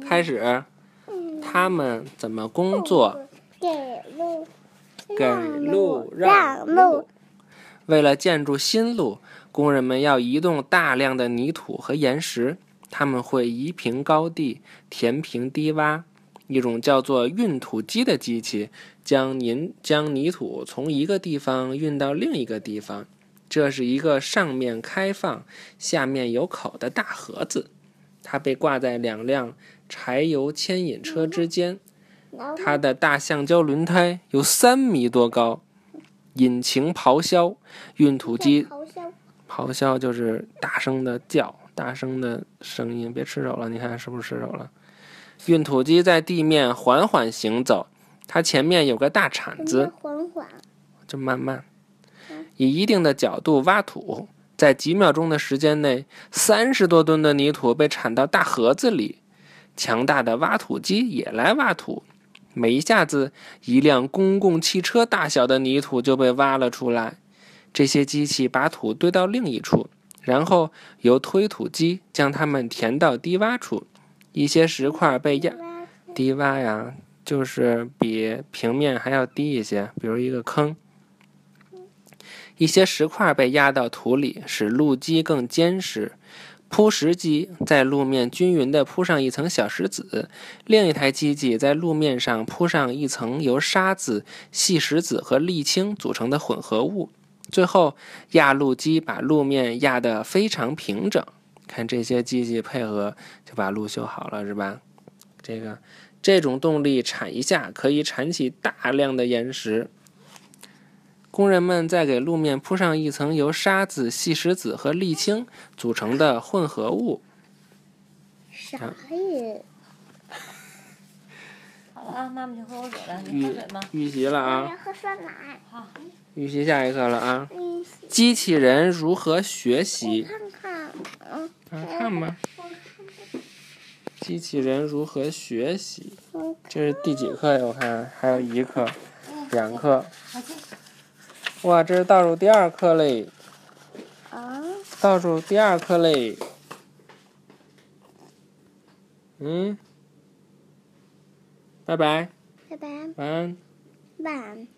开始，他们怎么工作？给路，给路让路。为了建筑新路，工人们要移动大量的泥土和岩石。他们会移平高地，填平低洼。一种叫做运土机的机器，将泥将泥土从一个地方运到另一个地方。这是一个上面开放、下面有口的大盒子，它被挂在两辆柴油牵引车之间。它的大橡胶轮胎有三米多高，引擎咆哮，运土机咆哮，咆哮就是大声的叫，大声的声音。别吃手了，你看是不是吃手了？运土机在地面缓缓行走，它前面有个大铲子，缓缓，就慢慢以一定的角度挖土，在几秒钟的时间内，三十多吨的泥土被铲到大盒子里。强大的挖土机也来挖土，每一下子，一辆公共汽车大小的泥土就被挖了出来。这些机器把土堆到另一处，然后由推土机将它们填到低洼处。一些石块被压低洼呀，就是比平面还要低一些，比如一个坑。一些石块被压到土里，使路基更坚实。铺石机在路面均匀地铺上一层小石子，另一台机器在路面上铺上一层由沙子、细石子和沥青组成的混合物。最后，压路机把路面压得非常平整。看这些机器配合，就把路修好了，是吧？这个这种动力铲一下可以铲起大量的岩石。工人们在给路面铺上一层由沙子、细石子和沥青组成的混合物。啥呀？好了啊，妈妈去喝口水了，你预喝水吗？预习了啊！要喝酸奶。好。预习下一课了啊！嗯，机器人如何学习？看看，嗯，啊，看吧。机器人如何学习？嗯这是第几课呀？我看还有一课、两课。哇，这是倒数第二课嘞！啊，倒数第二课嘞。嗯，拜拜，拜拜，晚安。晚安。